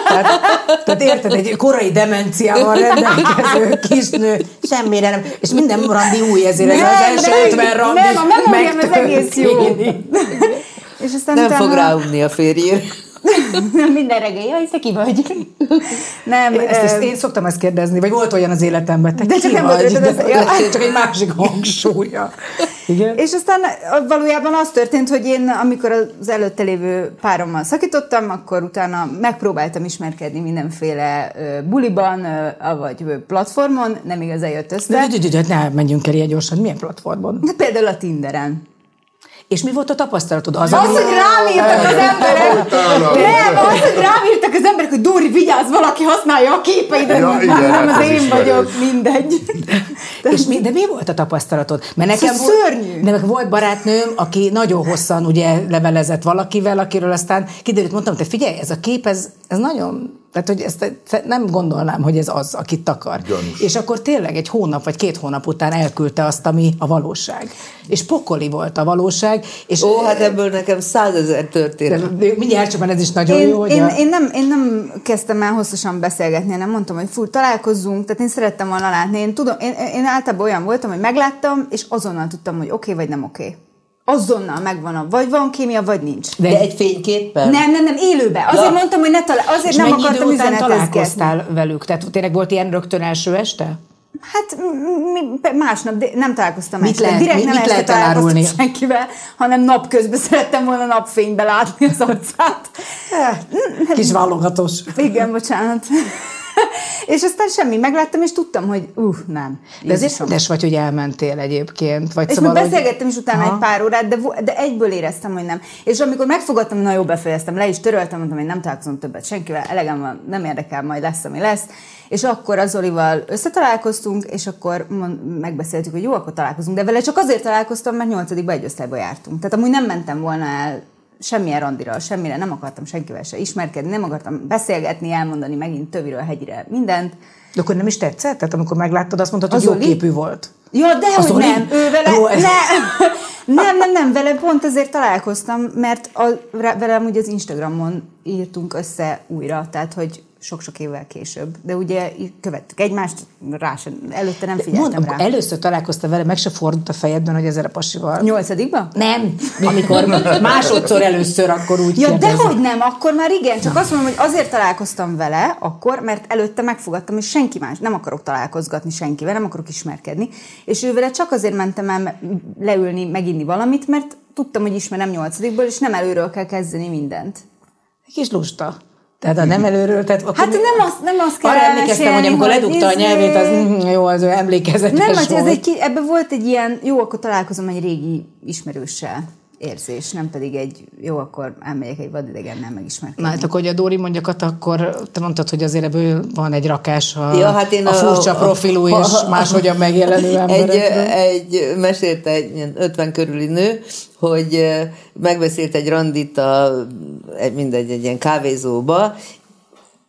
Tehát, tehát érted, egy korai demenciával rendelkező kisnő, semmire nem, és minden randi új, ezért ez Nem, az első nem, 50 randi nem, a memóriám az egész jó. És aztán Nem utána- fog ráugni a férjére. Minden reggel, jaj, te ki vagy? Nem, Ezt, ezt, ö, én szoktam ezt kérdezni, vagy volt olyan az életemben, te De ki csak nem vagy, rajtad de, az- ja. csak egy másik hangsúlya. Igen? És aztán valójában az történt, hogy én, amikor az előtte lévő párommal szakítottam, akkor utána megpróbáltam ismerkedni mindenféle buliban, vagy platformon, nem igazán jött De, össze. de, de, de, ne menjünk el ilyen gyorsan, milyen platformon? De például a Tinderen. És mi volt a tapasztalatod? Az, Az, ami- hogy rám írtak az emberek, nem, az, hogy rám írtak emberek, hogy Dóri, vigyázz, valaki használja a képeidet, Ja, nem, igen, nem hát az én vagyok, mindegy. És mi, de mi volt a tapasztalatod? Mert nekem volt, szörnyű. De nekem volt barátnőm, aki nagyon hosszan ugye levelezett valakivel, akiről aztán kiderült, mondtam, te figyelj, ez a kép, ez, ez nagyon, tehát hogy ezt nem gondolnám, hogy ez az, akit akar. Gyanús. És akkor tényleg egy hónap vagy két hónap után elküldte azt, ami a valóság. És pokoli volt a valóság, és Ó, hát ebből nekem százezer történet. de mindjárt csak, ez is nagyon Én, jó, hogy én, a... én, nem, én nem kezdtem el hosszasan beszélgetni, nem mondtam, hogy fú, találkozzunk, tehát én szerettem volna látni. Én, tudom, én, én általában olyan voltam, hogy megláttam, és azonnal tudtam, hogy oké okay, vagy nem oké. Okay. Azonnal megvan a, vagy van kémia, vagy nincs. De egy fényképpen? Nem, nem, nem, élőbe. Azért Ja. mondtam, hogy ne talál, azért és nem akartam idő után találkoztál velük? Tehát tényleg volt ilyen rögtön első este? Hát mi, másnap de nem találkoztam mit este. Lehet, Direkt nem mit este lehet találkoztam senkivel, hanem napközben [LAUGHS] szerettem volna napfénybe látni az arcát. Kis válogatós. Igen, bocsánat. [LAUGHS] és aztán semmi, megláttam, és tudtam, hogy uh, nem. De ezért rendes vagy, hogy elmentél egyébként. Vagy És szóval, beszélgettem is utána Aha. egy pár órát, de, de egyből éreztem, hogy nem. És amikor megfogadtam, na jó, befejeztem, le is töröltem, mondtam, hogy nem találkozom többet senkivel, elegem van, nem érdekel, majd lesz, ami lesz. És akkor az Olival összetalálkoztunk, és akkor megbeszéltük, hogy jó, akkor találkozunk. De vele csak azért találkoztam, mert nyolcadikba egy osztályba jártunk. Tehát amúgy nem mentem volna el semmilyen randira, semmire, nem akartam senkivel se ismerkedni, nem akartam beszélgetni, elmondani megint töviről hegyre mindent. De akkor nem is tetszett? Tehát amikor megláttad, azt mondtad, hogy Az jó képű volt. Ja, de hogy nem, ő vele, Jó, ne, [LAUGHS] nem, nem, nem, vele pont ezért találkoztam, mert a, rá- vele ugye az Instagramon írtunk össze újra, tehát hogy sok-sok évvel később. De ugye követtük egymást, rá sem, előtte nem figyeltem Mondd, rá. először találkoztál vele, meg se fordult a fejedben, hogy ezzel a pasival. Nyolcadikba? Nem, amikor másodszor először, akkor úgy Ja, kérdezem. dehogy nem, akkor már igen, csak azt mondom, hogy azért találkoztam vele akkor, mert előtte megfogadtam, hogy senki más, nem akarok találkozgatni senkivel, nem akarok ismerkedni, és ő vele csak azért mentem el leülni, meginni valamit, mert tudtam, hogy ismerem nyolcadikból, és nem előről kell kezdeni mindent. Egy kis lusta. Tehát a nem akkor Hát nem azt, nem azt kell Arra emlékeztem, hogy amikor ledugta a izé- nyelvét, az mm, jó, az ő emlékezetes Nem, hát ez volt. egy, ki- ebben volt egy ilyen, jó, akkor találkozom egy régi ismerőssel érzés, nem pedig egy, jó, akkor elmegyek egy vadidegennel megismerkedni. Na, hát akkor, hogy a Dóri mondjakat, akkor te mondtad, hogy azért ebből van egy rakás a, Ja, hát én a a- furcsa a- profilú a- és máshogyan megjelenő egy, emberekről. egy, mesélte egy ilyen 50 körüli nő, hogy megbeszélt egy randit a, egy, mindegy, egy ilyen kávézóba,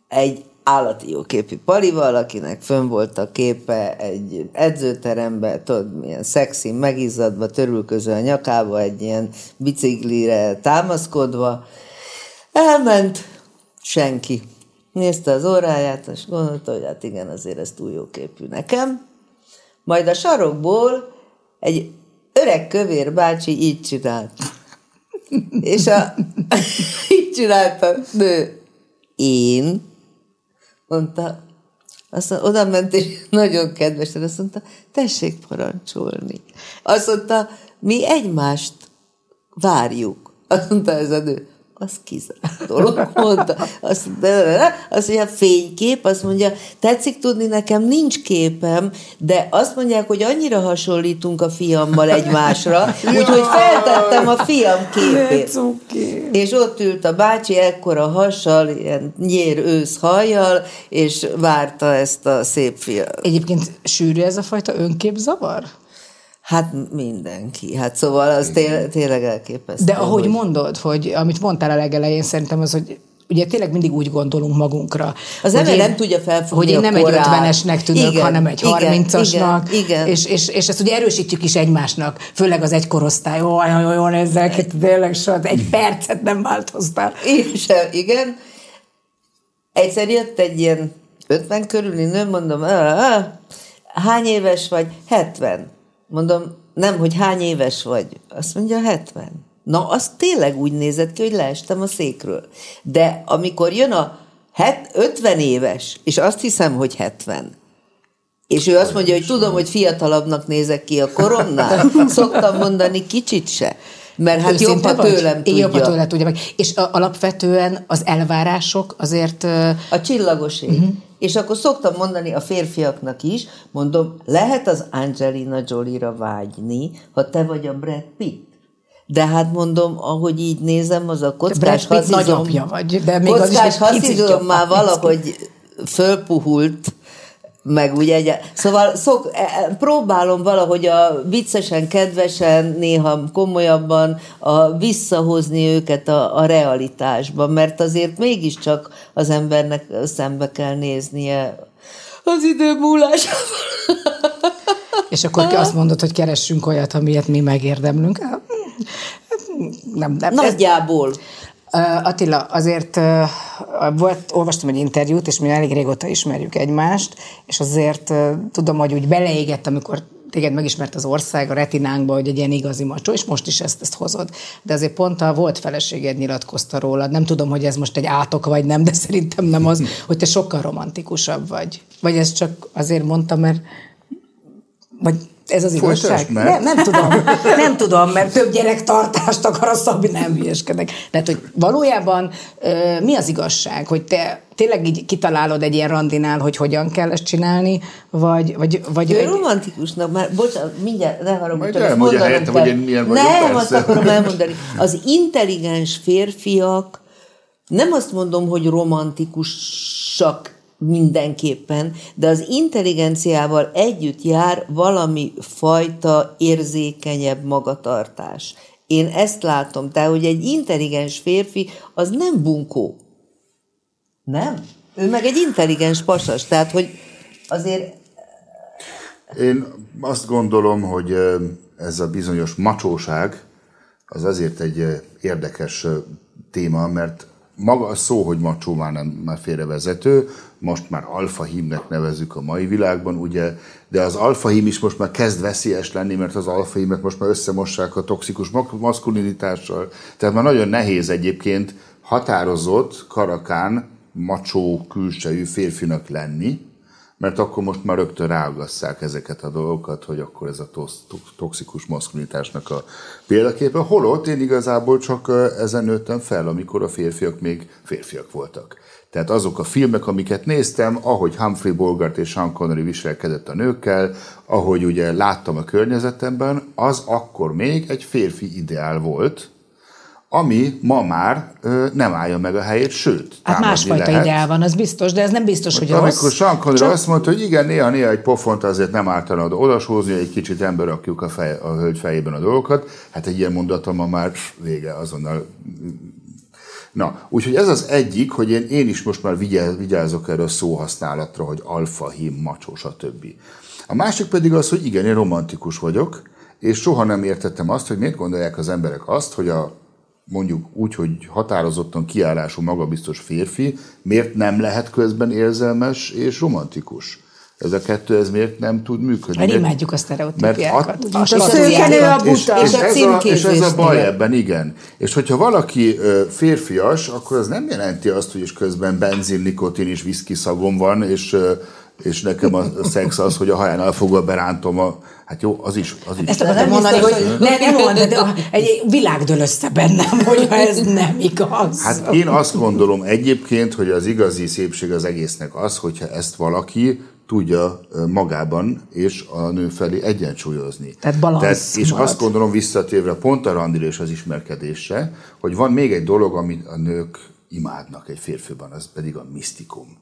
egy állati jó képű palival, akinek fönn volt a képe egy edzőterembe, tudod, milyen szexi, megizzadva, törülköző a nyakába, egy ilyen biciklire támaszkodva. Elment, senki. Nézte az óráját, és gondolta, hogy hát igen, azért ez túl jó képű nekem. Majd a sarokból egy öreg kövér bácsi így csinált. És a, [LAUGHS] így csinálta, nő, én, mondta, aztán oda ment, és [LAUGHS] nagyon kedvesen azt mondta, tessék parancsolni. Azt mondta, mi egymást várjuk. Azt mondta ez a nő. Az kizárt dolog, mondta. Azt, mondta, azt mondja, fénykép, azt mondja, tetszik tudni, nekem nincs képem, de azt mondják, hogy annyira hasonlítunk a fiammal egymásra, [LAUGHS] úgyhogy feltettem a fiam képét. És ott ült a bácsi ekkora hassal, ilyen nyér ősz hajjal, és várta ezt a szép fiat. Egyébként sűrű ez a fajta önképzavar? Hát mindenki. Hát szóval az té- tényleg elképesztő. De ahogy hogy- mondod, hogy amit mondtál a legelején, szerintem az, hogy ugye tényleg mindig úgy gondolunk magunkra. Az ember én- nem tudja felfogni Hogy én nem egy korát. 50-esnek tűnök, Igen, hanem egy igen, 30-asnak. igen, igen. És, és, és ezt ugye erősítjük is egymásnak, főleg az egy korosztály. Ó, nagyon jól nézzel ki, tényleg soha, egy [LAUGHS] percet nem változtál. Én sem, igen. Egyszer jött egy ilyen 50 körüli nő, mondom, "Á, á, hány éves vagy? 70. Mondom, nem, hogy hány éves vagy. Azt mondja, 70. Na, az tényleg úgy nézett ki, hogy leestem a székről. De amikor jön a het- 50 éves, és azt hiszem, hogy 70, és ő azt mondja, hogy tudom, hogy fiatalabbnak nézek ki a koromnál. [LAUGHS] Szoktam mondani, kicsit se. Mert hát jobb, ha tőlem tudja. jobb, ha tőle tudja meg. És a, alapvetően az elvárások azért A csillagoség. Uh-huh. És akkor szoktam mondani a férfiaknak is, mondom, lehet az Angelina Jolie-ra vágyni, ha te vagy a Brad Pitt. De hát mondom, ahogy így nézem, az a kockás haszizom, nagyapja vagy, de még az is kockás egy picit haszizom már valahogy fölpuhult, meg ugye, egy, szóval szok, e- e- próbálom valahogy a viccesen, kedvesen, néha komolyabban a, visszahozni őket a, a realitásba, mert azért mégiscsak az embernek szembe kell néznie az idő múlásával. És akkor azt mondod, hogy keressünk olyat, amilyet mi megérdemlünk. Hát, Nem, nem. Ez, Nagyjából. Uh, Attila, azért volt, olvastam egy interjút, és mi elég régóta ismerjük egymást, és azért tudom, hogy úgy beleégett, amikor téged megismert az ország a retinánkba, hogy egy ilyen igazi macsó, és most is ezt, ezt hozod. De azért pont a volt feleséged nyilatkozta rólad. Nem tudom, hogy ez most egy átok vagy nem, de szerintem nem az, [LAUGHS] hogy te sokkal romantikusabb vagy. Vagy ez csak azért mondta, mert Vagy ez az Folytasd igazság? meg. Nem, nem tudom. Nem tudom, mert több gyerektartást akar a Szabi, nem hülyeskedek. Tehát, hogy valójában mi az igazság? Hogy te tényleg így kitalálod egy ilyen randinál, hogy hogyan kell ezt csinálni, vagy, vagy, vagy Ő egy, romantikusnak, már bocsánat, mindjárt ne haragudj. Ezt elmondja mondanom helyettem, kell. hogy én milyen vagyok, Nem, persze. azt akarom elmondani. Az intelligens férfiak, nem azt mondom, hogy romantikusak mindenképpen, de az intelligenciával együtt jár valami fajta érzékenyebb magatartás. Én ezt látom, tehát, hogy egy intelligens férfi az nem bunkó. Nem? Ő meg egy intelligens pasas, tehát, hogy azért Én azt gondolom, hogy ez a bizonyos macsóság az azért egy érdekes téma, mert maga a szó, hogy macsó már nem már félrevezető, most már alfahímnek nevezzük a mai világban, ugye, de az alfahím is most már kezd veszélyes lenni, mert az alfahímek most már összemossák a toxikus maszkulinitással. Tehát már nagyon nehéz egyébként határozott, karakán, macsó külsejű férfinak lenni, mert akkor most már rögtön ráagasszák ezeket a dolgokat, hogy akkor ez a tox- tox- toxikus maszkulinitásnak a példaképe. Holott én igazából csak ezen nőttem fel, amikor a férfiak még férfiak voltak. Tehát azok a filmek, amiket néztem, ahogy Humphrey Bogart és Sean Connery viselkedett a nőkkel, ahogy ugye láttam a környezetemben, az akkor még egy férfi ideál volt, ami ma már ö, nem állja meg a helyét, sőt, hát másfajta lehet. ideál van, az biztos, de ez nem biztos, hogy Amikor rossz. Sean Connery Csak- azt mondta, hogy igen, néha-néha egy pofont azért nem ártana oda odasózni, egy kicsit ember rakjuk a, fej, a hölgy fejében a dolgokat, hát egy ilyen mondatom ma már vége, azonnal Na, úgyhogy ez az egyik, hogy én, én is most már vigyáz, vigyázok erre a szóhasználatra, hogy alfa, hím, macsó, stb. A másik pedig az, hogy igen, én romantikus vagyok, és soha nem értettem azt, hogy miért gondolják az emberek azt, hogy a mondjuk úgy, hogy határozottan kiállású magabiztos férfi, miért nem lehet közben érzelmes és romantikus? Ez a kettő, ez miért nem tud működni? Mert imádjuk a sztereotípiákat. Mert a att- a szőkenő a buta. és, És a ez a, és ez a baj igen. ebben, igen. És hogyha valaki ö, férfias, akkor az nem jelenti azt, hogy is közben benzin, nikotin és viszki szagom van, és, ö, és nekem a a szex az, hogy a hajánál fogva berántom a... Hát jó, az is. Az is. Ezt akartam nem mondani, hogy ne, nem mond, de a- egy világ dől össze bennem, hogyha ez nem igaz. Hát én azt gondolom egyébként, hogy az igazi szépség az egésznek az, hogyha ezt valaki tudja magában és a nő felé egyensúlyozni. Tehát balansz és marad. azt gondolom visszatérve pont a randira és az ismerkedésre, hogy van még egy dolog, amit a nők imádnak egy férfiban, az pedig a misztikum.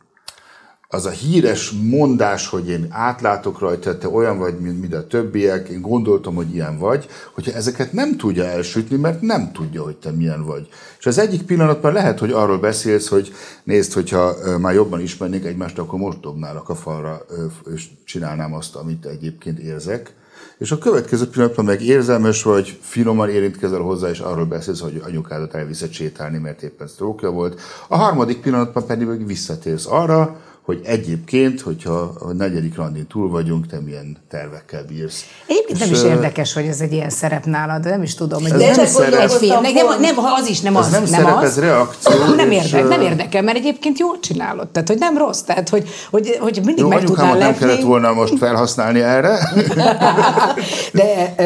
Az a híres mondás, hogy én átlátok rajta, te olyan vagy, mint, mint a többiek, én gondoltam, hogy ilyen vagy, hogyha ezeket nem tudja elsütni, mert nem tudja, hogy te milyen vagy. És az egyik pillanatban lehet, hogy arról beszélsz, hogy nézd, hogyha már jobban ismernék egymást, akkor most dobnálak a falra, és csinálnám azt, amit egyébként érzek. És a következő pillanatban meg érzelmes vagy, finoman érintkezel hozzá, és arról beszélsz, hogy anyukádat elviszed sétálni, mert éppen sztrókja volt. A harmadik pillanatban pedig visszatérsz arra, hogy egyébként, hogyha a negyedik randin túl vagyunk, te milyen tervekkel bírsz. Egyébként nem És, is ö, érdekes, hogy ez egy ilyen szerep nálad, de nem is tudom, hogy Ez nem, nem szerep. egy film. Nem, nem, nem, az is nem Ez az. nem szerep, ez reakció, [LAUGHS] Nem, és, érdek, nem érdekel, mert egyébként jól csinálod. Tehát, hogy nem rossz. Tehát, hogy, hogy, hogy mindig Jó, meg tudnál anyukámat nem lepni. kellett volna most felhasználni erre. [LAUGHS] De ö,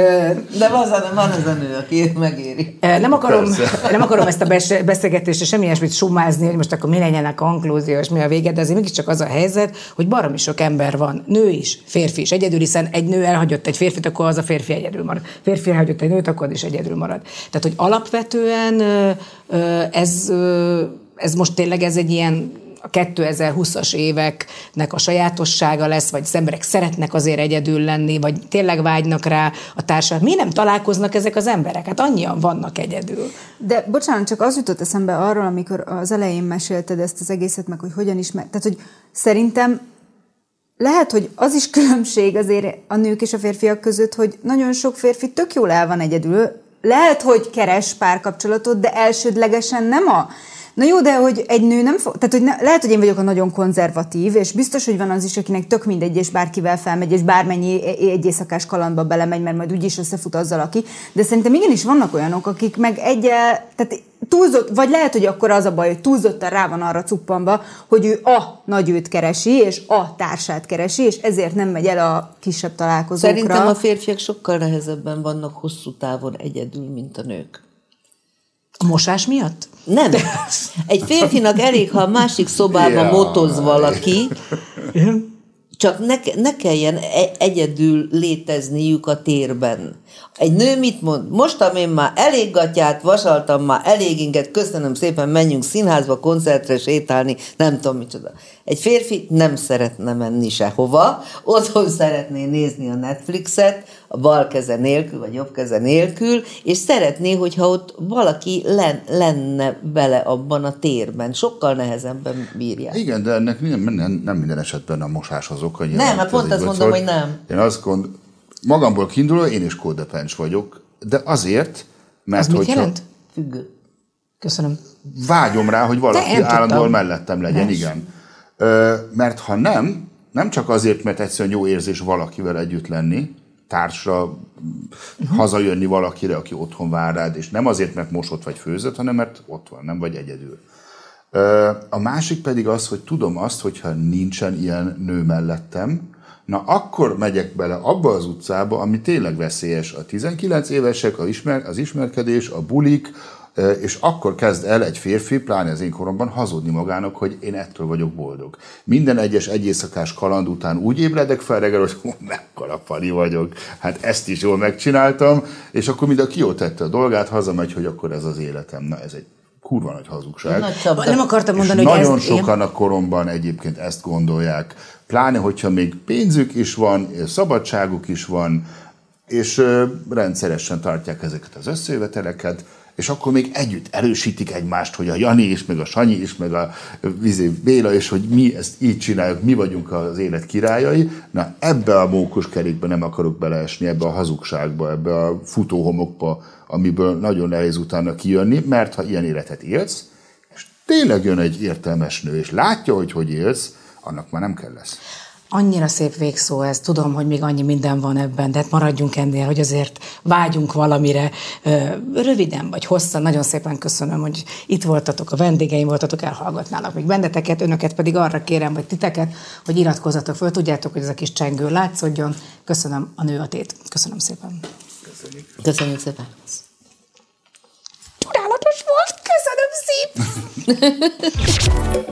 De van, az van az a nő, aki megéri. Nem akarom, Persze. [LAUGHS] nem akarom ezt a bes- beszélgetésre semmi ilyesmit sumázni, hogy most akkor mi legyen a konklúzió, és mi a vége, de azért mégiscsak az a helyzet, hogy baromi sok ember van, nő is, férfi is, egyedül, hiszen egy nő elhagyott egy férfit, akkor az a férfi egyedül marad. Férfi elhagyott egy nőt, akkor is egyedül marad. Tehát, hogy alapvetően ez, ez most tényleg ez egy ilyen a 2020-as éveknek a sajátossága lesz, vagy az emberek szeretnek azért egyedül lenni, vagy tényleg vágynak rá a társadalmat. Mi nem találkoznak ezek az emberek? Hát annyian vannak egyedül. De bocsánat, csak az jutott eszembe arról, amikor az elején mesélted ezt az egészet, meg hogy hogyan is, tehát hogy szerintem lehet, hogy az is különbség azért a nők és a férfiak között, hogy nagyon sok férfi tök jól el van egyedül, lehet, hogy keres párkapcsolatot, de elsődlegesen nem a Na jó, de hogy egy nő nem fog, tehát hogy ne, lehet, hogy én vagyok a nagyon konzervatív, és biztos, hogy van az is, akinek tök mindegy, és bárkivel felmegy, és bármennyi egy éjszakás kalandba belemegy, mert majd úgyis összefut azzal, aki. De szerintem igenis vannak olyanok, akik meg egyel, tehát túlzott, vagy lehet, hogy akkor az a baj, hogy túlzottan rá van arra cuppanva, hogy ő a nagyőt keresi, és a társát keresi, és ezért nem megy el a kisebb találkozókra. Szerintem a férfiak sokkal nehezebben vannak hosszú távon egyedül, mint a nők. A mosás miatt? Nem. Egy férfinak elég, ha a másik szobában Jaj. motoz valaki, csak ne, ne kelljen e- egyedül létezniük a térben. Egy nő mit mond? Mostam én már elég gatyát, vasaltam már elég inget, köszönöm szépen, menjünk színházba, koncertre sétálni, nem tudom micsoda. Egy férfi nem szeretne menni sehova, otthon szeretné nézni a Netflixet, a bal keze nélkül, vagy jobb keze nélkül, és szeretné, hogyha ott valaki len, lenne bele abban a térben. Sokkal nehezebben bírják. Igen, de ennek nem, nem, nem minden esetben a mosás az oka. Nem, hát pont azt mondom, hogy nem. Én azt gond, magamból kiindulva én is kódepens vagyok, de azért, mert mit hogyha jelent? Függő. Köszönöm. vágyom rá, hogy valaki Nem tudtam. állandóan mellettem legyen, Más. igen. Ö, mert ha nem, nem csak azért, mert egyszerűen jó érzés valakivel együtt lenni, társra uh-huh. hazajönni valakire, aki otthon vár rád, és nem azért, mert mosott vagy főzött, hanem mert ott van, nem vagy egyedül. A másik pedig az, hogy tudom azt, hogyha nincsen ilyen nő mellettem, na akkor megyek bele abba az utcába, ami tényleg veszélyes. A 19 évesek, a ismer, az ismerkedés, a bulik, és akkor kezd el egy férfi, pláne az én koromban hazudni magának, hogy én ettől vagyok boldog. Minden egyes egyészakás kaland után úgy ébredek fel reggel, hogy hú, mekkora pali vagyok, hát ezt is jól megcsináltam, és akkor mind a ki jól tette a dolgát, hazamegy, hogy akkor ez az életem. Na ez egy kurva nagy hazugság. Nagy. Nem akartam mondani, És hogy nagyon ez... sokan a koromban egyébként ezt gondolják. Pláne, hogyha még pénzük is van, szabadságuk is van, és rendszeresen tartják ezeket az összejöveteleket, és akkor még együtt erősítik egymást, hogy a Jani is, meg a Sanyi is, meg a Vizé Béla is, hogy mi ezt így csináljuk, mi vagyunk az élet királyai. Na ebbe a mókus kerékbe nem akarok beleesni, ebbe a hazugságba, ebbe a futóhomokba, amiből nagyon nehéz utána kijönni, mert ha ilyen életet élsz, és tényleg jön egy értelmes nő, és látja, hogy hogy élsz, annak már nem kell lesz. Annyira szép végszó ez, tudom, hogy még annyi minden van ebben, de hát maradjunk ennél, hogy azért vágyunk valamire röviden vagy hosszan. Nagyon szépen köszönöm, hogy itt voltatok, a vendégeim voltatok, elhallgatnálak még benneteket, önöket pedig arra kérem, vagy titeket, hogy iratkozzatok föl, tudjátok, hogy ez a kis csengő látszódjon. Köszönöm a nőatét. Köszönöm szépen. Köszönjük szépen. Csodálatos volt, köszönöm szépen!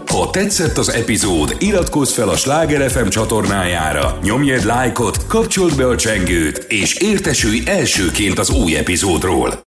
Ha tetszett az epizód, iratkozz fel a Sláger FM csatornájára, nyomj egy lájkot, kapcsold be a csengőt, és értesülj elsőként az új epizódról.